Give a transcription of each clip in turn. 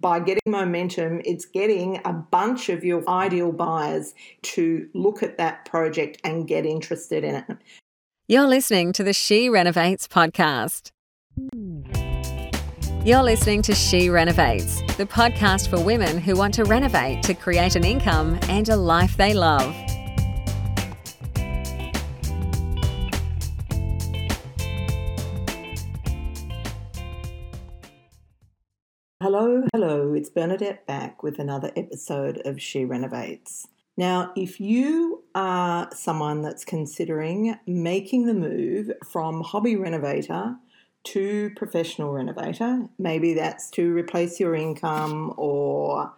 by getting momentum, it's getting a bunch of your ideal buyers to look at that project and get interested in it. You're listening to the She Renovates podcast. You're listening to She Renovates, the podcast for women who want to renovate to create an income and a life they love. Hello, hello, it's Bernadette back with another episode of She Renovates. Now, if you are someone that's considering making the move from hobby renovator to professional renovator, maybe that's to replace your income or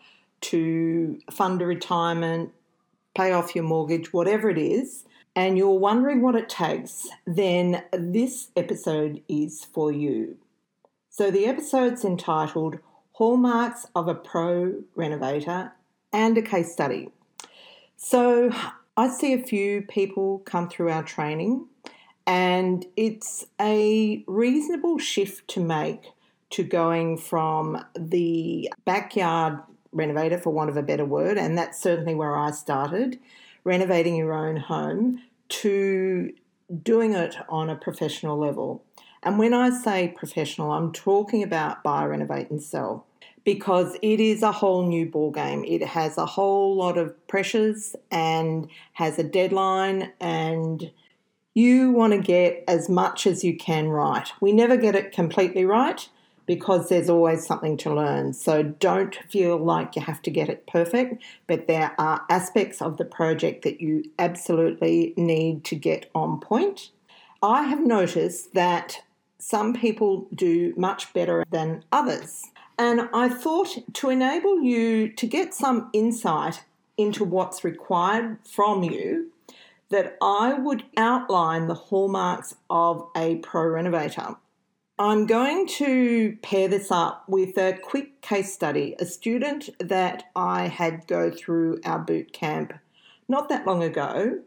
to fund a retirement, pay off your mortgage, whatever it is, and you're wondering what it takes, then this episode is for you. So the episode's entitled hallmarks of a pro renovator, and a case study. So, I see a few people come through our training, and it's a reasonable shift to make to going from the backyard renovator, for want of a better word, and that's certainly where I started, renovating your own home, to doing it on a professional level. And when I say professional, I'm talking about buy, renovate, and sell because it is a whole new ball game. It has a whole lot of pressures and has a deadline and you want to get as much as you can right. We never get it completely right because there's always something to learn. So don't feel like you have to get it perfect, but there are aspects of the project that you absolutely need to get on point. I have noticed that some people do much better than others. And I thought to enable you to get some insight into what's required from you, that I would outline the hallmarks of a pro renovator. I'm going to pair this up with a quick case study. A student that I had go through our boot camp not that long ago.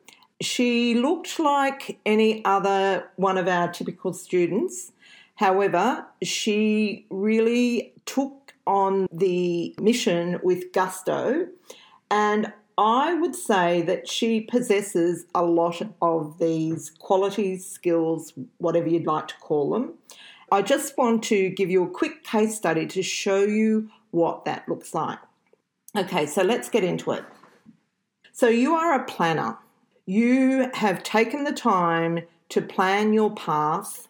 She looked like any other one of our typical students. However, she really took on the mission with gusto, and I would say that she possesses a lot of these qualities, skills, whatever you'd like to call them. I just want to give you a quick case study to show you what that looks like. Okay, so let's get into it. So, you are a planner. You have taken the time to plan your path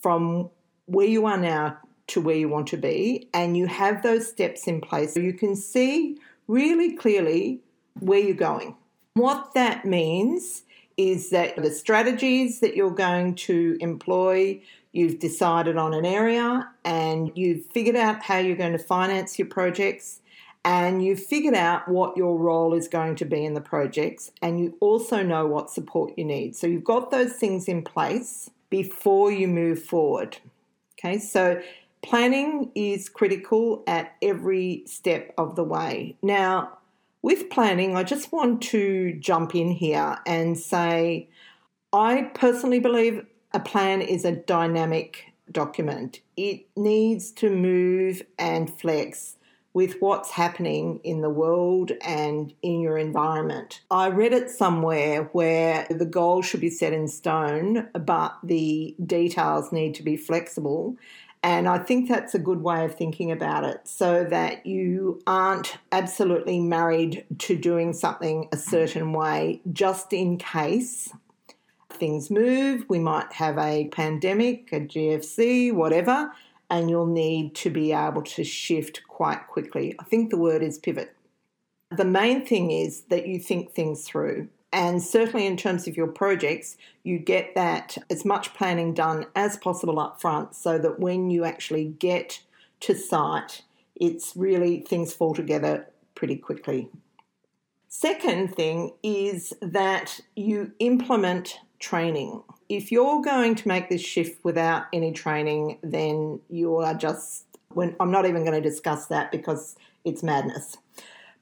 from where you are now to where you want to be, and you have those steps in place so you can see really clearly where you're going. What that means is that the strategies that you're going to employ, you've decided on an area and you've figured out how you're going to finance your projects and you've figured out what your role is going to be in the projects and you also know what support you need. So you've got those things in place before you move forward. Okay, so planning is critical at every step of the way. Now, with planning, I just want to jump in here and say I personally believe a plan is a dynamic document. It needs to move and flex with what's happening in the world and in your environment. I read it somewhere where the goal should be set in stone, but the details need to be flexible. And I think that's a good way of thinking about it so that you aren't absolutely married to doing something a certain way just in case things move. We might have a pandemic, a GFC, whatever, and you'll need to be able to shift quite quickly. I think the word is pivot. The main thing is that you think things through. And certainly in terms of your projects, you get that as much planning done as possible up front so that when you actually get to site, it's really things fall together pretty quickly. Second thing is that you implement training. If you're going to make this shift without any training, then you are just, when, I'm not even going to discuss that because it's madness.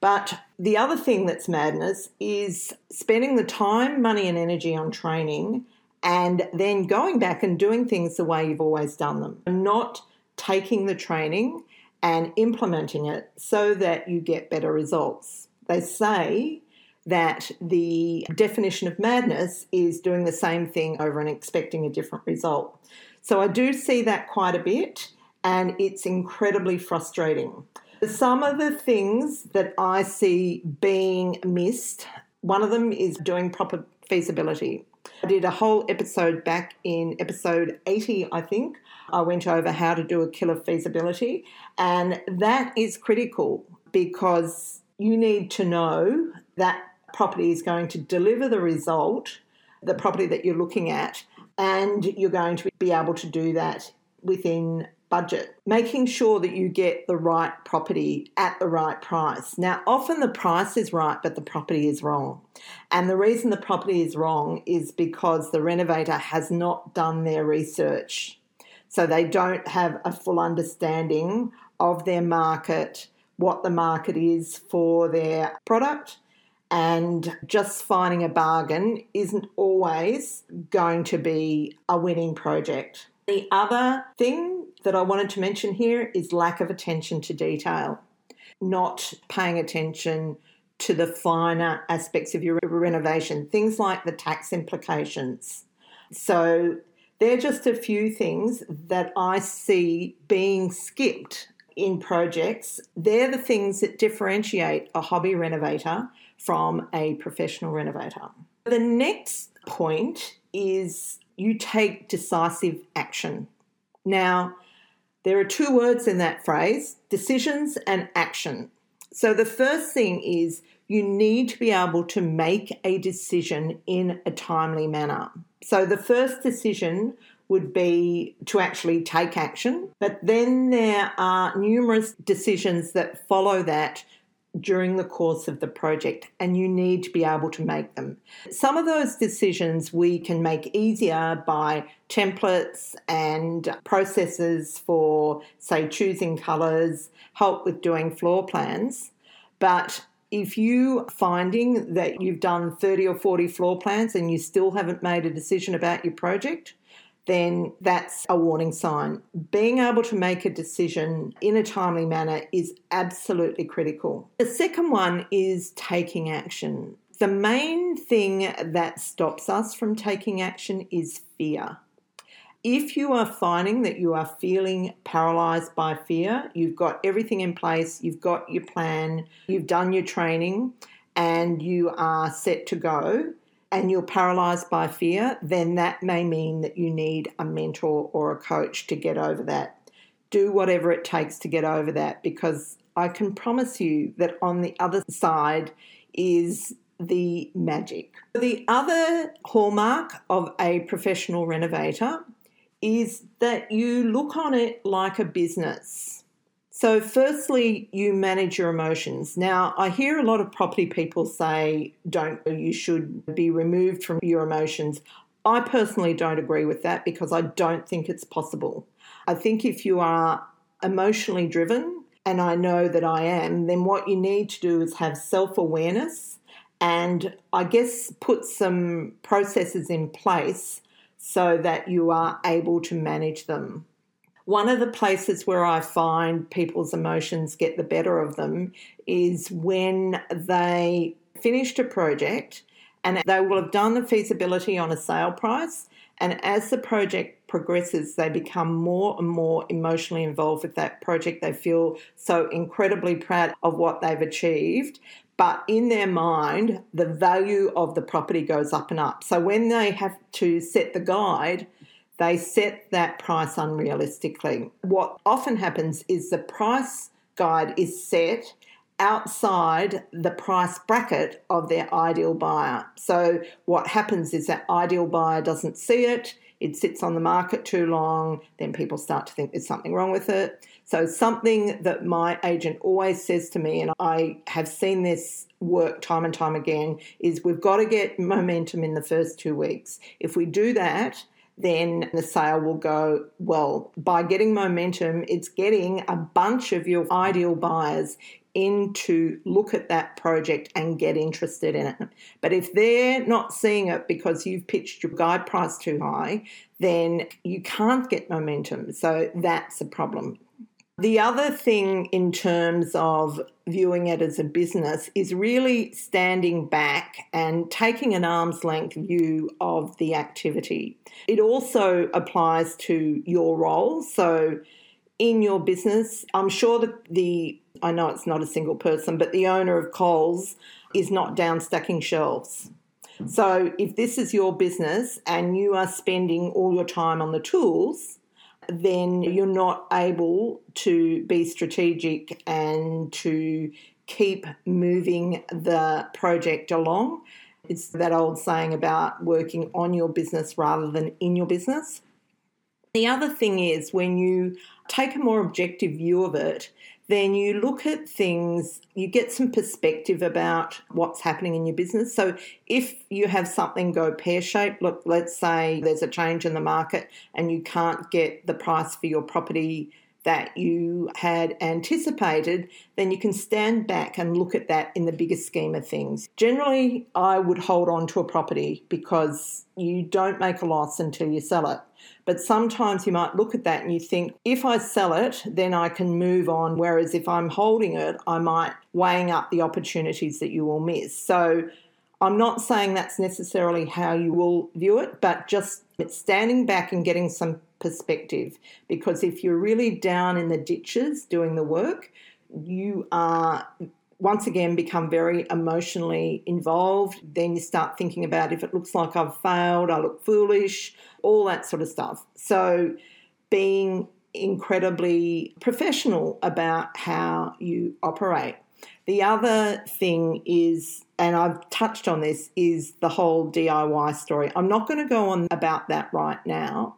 But the other thing that's madness is spending the time, money, and energy on training and then going back and doing things the way you've always done them. Not taking the training and implementing it so that you get better results. They say that the definition of madness is doing the same thing over and expecting a different result. So I do see that quite a bit, and it's incredibly frustrating. Some of the things that I see being missed, one of them is doing proper feasibility. I did a whole episode back in episode 80, I think. I went over how to do a killer feasibility, and that is critical because you need to know that property is going to deliver the result, the property that you're looking at, and you're going to be able to do that within budget. Making sure that you get the right property at the right price. Now, often the price is right, but the property is wrong. And the reason the property is wrong is because the renovator has not done their research. So they don't have a full understanding of their market, what the market is for their product, and just finding a bargain isn't always going to be a winning project. The other thing that I wanted to mention here is lack of attention to detail, not paying attention to the finer aspects of your renovation, things like the tax implications. So, they're just a few things that I see being skipped in projects. They're the things that differentiate a hobby renovator from a professional renovator. The next point is you take decisive action. Now, there are two words in that phrase decisions and action. So, the first thing is you need to be able to make a decision in a timely manner. So, the first decision would be to actually take action, but then there are numerous decisions that follow that during the course of the project, and you need to be able to make them. Some of those decisions we can make easier by templates and processes for, say, choosing colours, help with doing floor plans. But if you finding that you've done 30 or 40 floor plans and you still haven't made a decision about your project, then that's a warning sign. Being able to make a decision in a timely manner is absolutely critical. The second one is taking action. The main thing that stops us from taking action is fear. If you are finding that you are feeling paralyzed by fear, you've got everything in place, you've got your plan, you've done your training, and you are set to go, and you're paralyzed by fear, then that may mean that you need a mentor or a coach to get over that. Do whatever it takes to get over that because I can promise you that on the other side is the magic. The other hallmark of a professional renovator is that you look on it like a business. So, firstly, you manage your emotions. Now, I hear a lot of property people say, don't, you should be removed from your emotions. I personally don't agree with that because I don't think it's possible. I think if you are emotionally driven, and I know that I am, then what you need to do is have self awareness and I guess put some processes in place so that you are able to manage them. One of the places where I find people's emotions get the better of them is when they finished a project and they will have done the feasibility on a sale price. And as the project progresses, they become more and more emotionally involved with that project. They feel so incredibly proud of what they've achieved. But in their mind, the value of the property goes up and up. So when they have to set the guide, they set that price unrealistically. What often happens is the price guide is set outside the price bracket of their ideal buyer. So, what happens is that ideal buyer doesn't see it, it sits on the market too long, then people start to think there's something wrong with it. So, something that my agent always says to me, and I have seen this work time and time again, is we've got to get momentum in the first two weeks. If we do that, then the sale will go well. By getting momentum, it's getting a bunch of your ideal buyers in to look at that project and get interested in it. But if they're not seeing it because you've pitched your guide price too high, then you can't get momentum. So that's a problem. The other thing in terms of viewing it as a business is really standing back and taking an arm's length view of the activity. It also applies to your role. So, in your business, I'm sure that the, I know it's not a single person, but the owner of Coles is not down stacking shelves. So, if this is your business and you are spending all your time on the tools, then you're not able to be strategic and to keep moving the project along. It's that old saying about working on your business rather than in your business. The other thing is when you take a more objective view of it, then you look at things, you get some perspective about what's happening in your business. So if you have something go pear shaped, look, let's say there's a change in the market and you can't get the price for your property that you had anticipated, then you can stand back and look at that in the bigger scheme of things. Generally, I would hold on to a property because you don't make a loss until you sell it. But sometimes you might look at that and you think, if I sell it, then I can move on. Whereas if I'm holding it, I might weighing up the opportunities that you will miss. So I'm not saying that's necessarily how you will view it, but just it's standing back and getting some perspective. Because if you're really down in the ditches doing the work, you are once again become very emotionally involved. Then you start thinking about if it looks like I've failed, I look foolish, all that sort of stuff. So being incredibly professional about how you operate. The other thing is, and I've touched on this, is the whole DIY story. I'm not going to go on about that right now.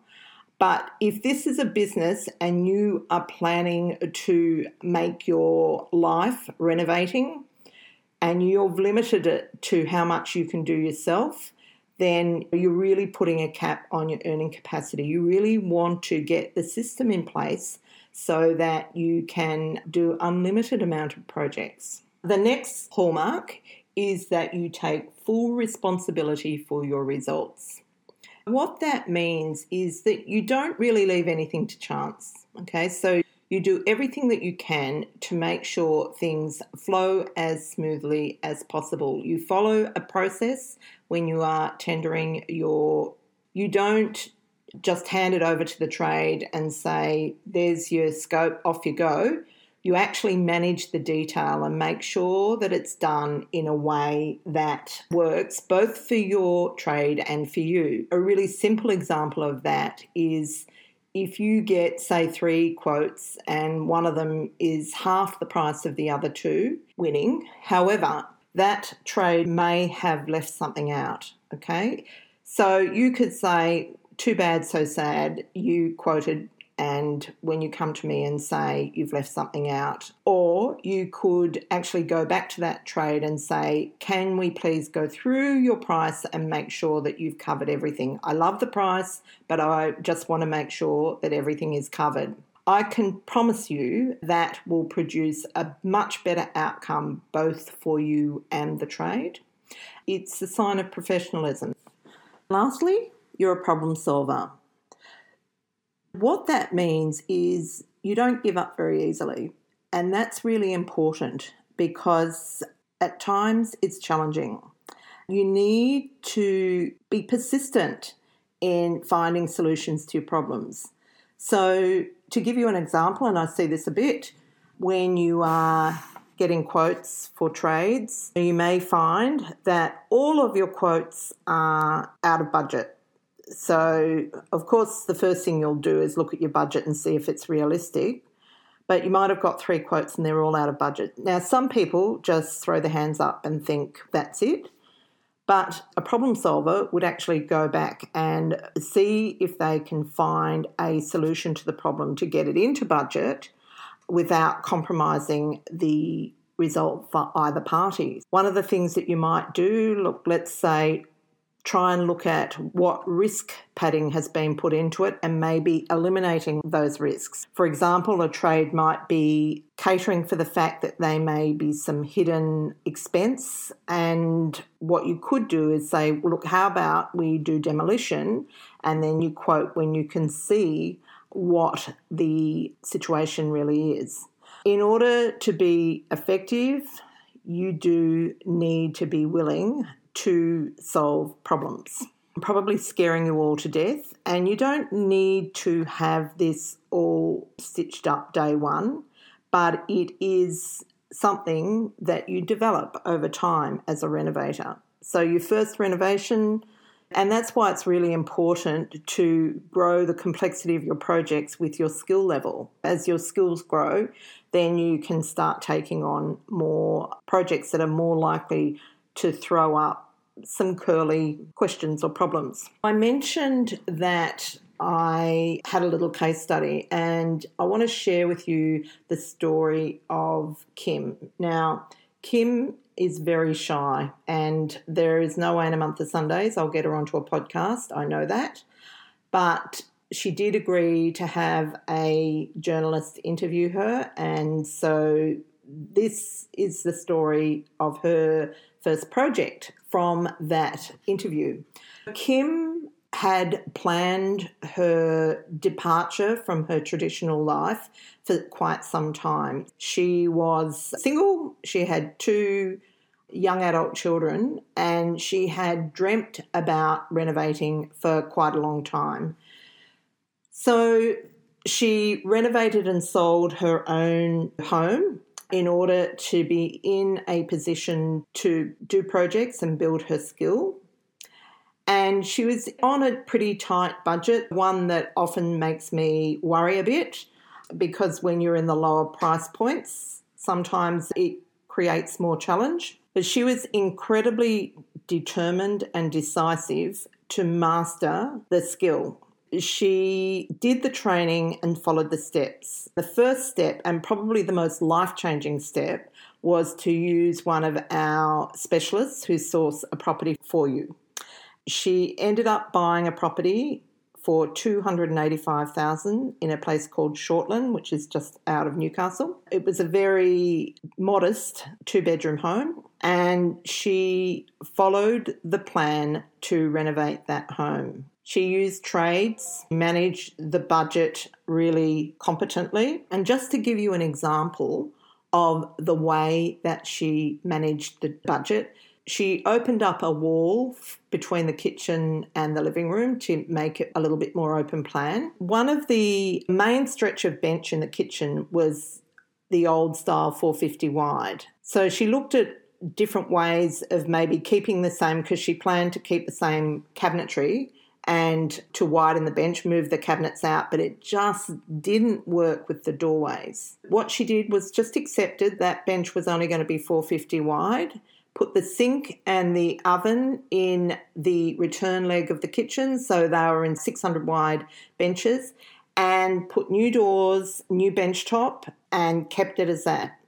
But if this is a business and you are planning to make your life renovating and you've limited it to how much you can do yourself, then you're really putting a cap on your earning capacity. You really want to get the system in place so that you can do unlimited amount of projects. The next hallmark is that you take full responsibility for your results. What that means is that you don't really leave anything to chance. Okay, so you do everything that you can to make sure things flow as smoothly as possible. You follow a process when you are tendering your, you don't just hand it over to the trade and say, there's your scope, off you go you actually manage the detail and make sure that it's done in a way that works both for your trade and for you. A really simple example of that is if you get, say, three quotes and one of them is half the price of the other two winning, however, that trade may have left something out. Okay. So you could say, too bad, so sad, you quoted and when you come to me and say you've left something out. Or you could actually go back to that trade and say, Can we please go through your price and make sure that you've covered everything? I love the price, but I just want to make sure that everything is covered. I can promise you that will produce a much better outcome both for you and the trade. It's a sign of professionalism. Lastly, you're a problem solver. What that means is you don't give up very easily. And that's really important because at times it's challenging. You need to be persistent in finding solutions to your problems. So, to give you an example, and I see this a bit, when you are getting quotes for trades, you may find that all of your quotes are out of budget so, of course, the first thing you'll do is look at your budget and see if it's realistic. But you might have got three quotes and they're all out of budget. Now, some people just throw their hands up and think that's it. But a problem solver would actually go back and see if they can find a solution to the problem to get it into budget without compromising the result for either party. One of the things that you might do, look, let's say try and look at what risk padding has been put into it and maybe eliminating those risks. For example, a trade might be catering for the fact that there may be some hidden expense. And what you could do is say, well, look, how about we do demolition? And then you quote when you can see what the situation really is. In order to be effective, you do need to be willing to solve problems. Probably scaring you all to death, and you don't need to have this all stitched up day one, but it is something that you develop over time as a renovator. So, your first renovation, and that's why it's really important to grow the complexity of your projects with your skill level. As your skills grow, then you can start taking on more projects that are more likely to throw up some curly questions or problems. I mentioned that I had a little case study and I want to share with you the story of Kim. Now, Kim is very shy and there is no way in a month of Sundays I'll get her onto a podcast. I know that. But she did agree to have a journalist interview her. And so this is the story of her first project from that interview. Kim had planned her departure from her traditional life for quite some time. She was single, she had two young adult children, and she had dreamt about renovating for quite a long time. So she renovated and sold her own home in order to be in a position to do projects and build her skill. And she was on a pretty tight budget, one that often makes me worry a bit because when you're in the lower price points, sometimes it creates more challenge. But she was incredibly determined and decisive to master the skill she did the training and followed the steps. The first step, and probably the most life changing step, was to use one of our specialists who source a property for you. She ended up buying a property for 285,000 in a place called Shortland which is just out of Newcastle. It was a very modest two bedroom home and she followed the plan to renovate that home. She used trades, managed the budget really competently. And just to give you an example of the way that she managed the budget, she opened up a wall between the kitchen and the living room to make it a little bit more open plan. One of the main stretch of bench in the kitchen was the old style 450 wide. So she looked at different ways of maybe keeping the same because she planned to keep the same cabinetry and to widen the bench, move the cabinets out, but it just didn't work with the doorways. What she did was just accepted that bench was only going to be 450 wide, put the sink and the oven in the return leg of the kitchen, so they were in 600 wide benches, and put new doors, new bench top, and kept it as that.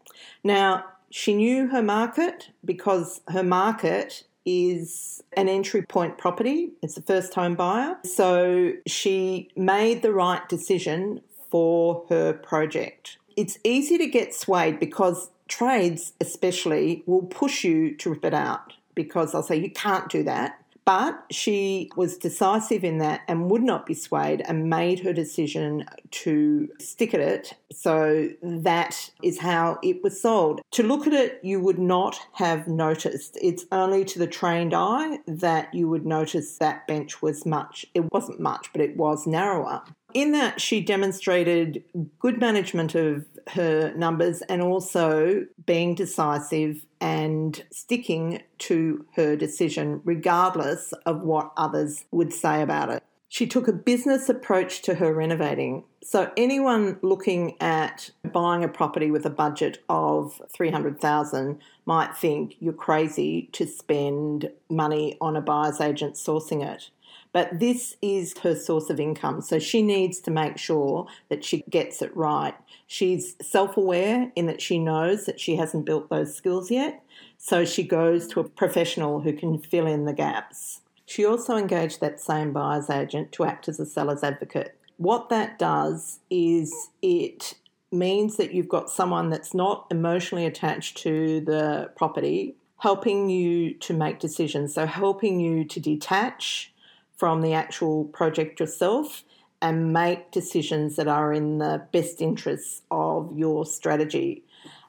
Now, she knew her market because her market is an entry point property. It's a first home buyer. So she made the right decision for her project. It's easy to get swayed because trades, especially, will push you to rip it out because they'll say, you can't do that. But she was decisive in that and would not be swayed and made her decision to stick at it. So that is how it was sold. To look at it, you would not have noticed. It's only to the trained eye that you would notice that bench was much, it wasn't much, but it was narrower. In that, she demonstrated good management of her numbers and also being decisive and sticking to her decision, regardless of what others would say about it. She took a business approach to her renovating. So anyone looking at buying a property with a budget of 300,000 might think you're crazy to spend money on a buyer's agent sourcing it. But this is her source of income. So she needs to make sure that she gets it right. She's self aware in that she knows that she hasn't built those skills yet. So she goes to a professional who can fill in the gaps. She also engaged that same buyer's agent to act as a seller's advocate. What that does is it means that you've got someone that's not emotionally attached to the property helping you to make decisions. So, helping you to detach from the actual project yourself and make decisions that are in the best interests of your strategy.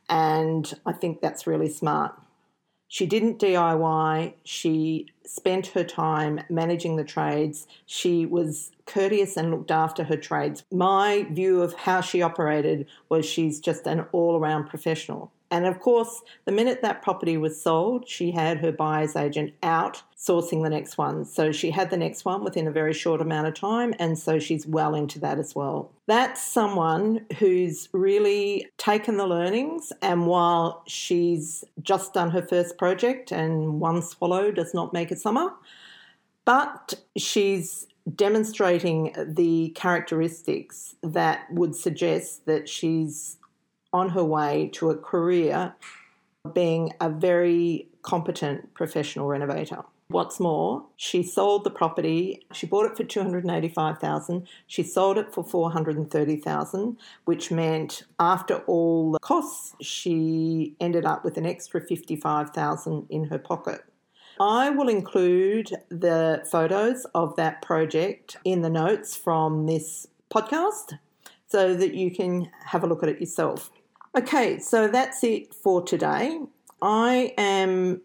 And I think that's really smart. She didn't DIY, she spent her time managing the trades. She was courteous and looked after her trades. My view of how she operated was she's just an all around professional. And of course, the minute that property was sold, she had her buyer's agent out sourcing the next one. So she had the next one within a very short amount of time, and so she's well into that as well. That's someone who's really taken the learnings, and while she's just done her first project, and one swallow does not make a summer, but she's demonstrating the characteristics that would suggest that she's on her way to a career being a very competent professional renovator. What's more, she sold the property. She bought it for 285,000. She sold it for 430,000, which meant after all the costs, she ended up with an extra 55,000 in her pocket. I will include the photos of that project in the notes from this podcast so that you can have a look at it yourself. Okay, so that's it for today. I am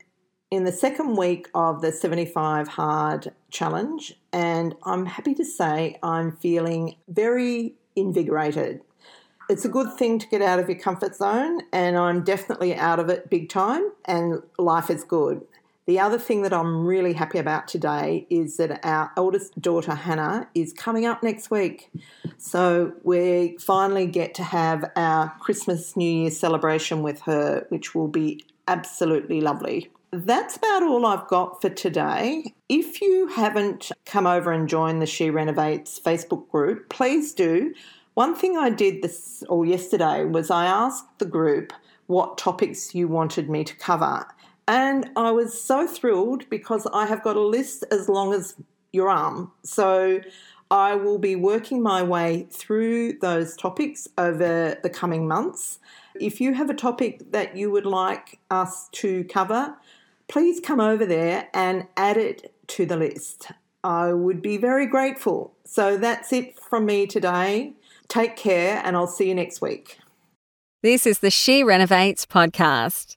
in the second week of the 75 Hard Challenge, and I'm happy to say I'm feeling very invigorated. It's a good thing to get out of your comfort zone, and I'm definitely out of it big time, and life is good. The other thing that I'm really happy about today is that our eldest daughter Hannah is coming up next week. So we finally get to have our Christmas New Year celebration with her, which will be absolutely lovely. That's about all I've got for today. If you haven't come over and joined the She Renovates Facebook group, please do. One thing I did this or yesterday was I asked the group what topics you wanted me to cover. And I was so thrilled because I have got a list as long as your arm. So I will be working my way through those topics over the coming months. If you have a topic that you would like us to cover, please come over there and add it to the list. I would be very grateful. So that's it from me today. Take care, and I'll see you next week. This is the She Renovates podcast.